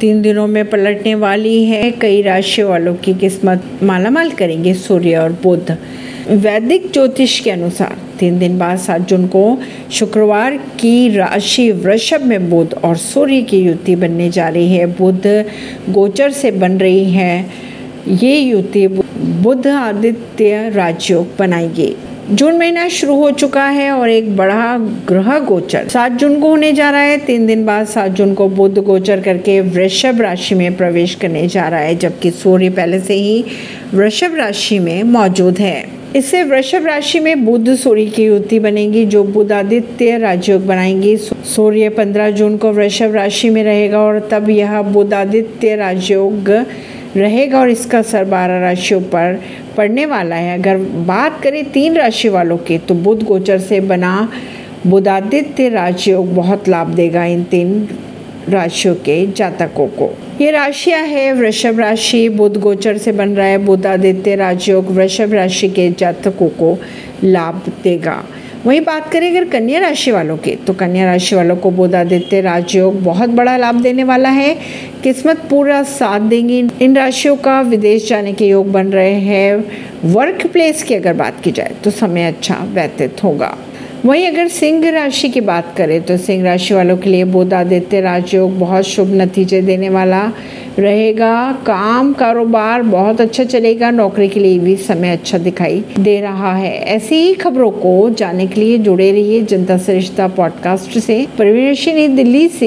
तीन दिनों में पलटने वाली है। कई राशियों वालों की किस्मत मालामाल करेंगे सूर्य और बुध। वैदिक ज्योतिष के अनुसार तीन दिन बाद सात जून को शुक्रवार की राशि वृषभ में बुध और सूर्य की युति बनने जा रही है। बुध गोचर से बन रही है। ये युति बुध आदित्य राजयोग बनाएगी। जून महीना शुरू हो चुका है और एक बड़ा ग्रह गोचर। सात जून को होने जा रहा है, तीन दिन बाद सात जून को बुद्ध गोचर करके वृषभ राशि में प्रवेश करने जा रहा है, जबकि सूर्य पहले से ही वृषभ राशि में मौजूद है। इससे वृषभ राशि में बुद्ध सूर्य की युति बनेगी, जो बुध आदित्य राजयोग बनाएँगी। सूर्य पंद्रह जून को वृषभ राशि में रहेगा और तब यह बुध आदित्य राजयोग रहेगा और इसका असर बारह राशियों पर पड़ने वाला है। अगर बात करें तीन राशि वालों की तो बुध गोचर से बना बुधादित्य राजयोग बहुत लाभ देगा इन तीन राशियों के जातकों को। ये राशियाँ है वृषभ राशि, बुध गोचर से बन रहा है बुधादित्य राजयोग, वृषभ राशि के जातकों को लाभ देगा। वहीं बात करें अगर कन्या राशि वालों की तो कन्या राशि वालों को बुधादित्य राजयोग बहुत बड़ा लाभ देने वाला है। किस्मत पूरा साथ देंगी। इन राशियों का विदेश जाने के योग बन रहे हैं। वर्क प्लेस की अगर बात की जाए तो समय अच्छा व्यतीत होगा। वहीं अगर सिंह राशि की बात करें तो सिंह राशि वालों के लिए बुधादित्य राजयोग बहुत शुभ नतीजे देने वाला। रहेगा, काम, कारोबार बहुत अच्छा चलेगा, नौकरी के लिए भी समय अच्छा दिखाई दे रहा है। ऐसी ही खबरों को जानने के लिए जुड़े रहिए जनता सरिश्ता पॉडकास्ट से। परवीन दिल्ली से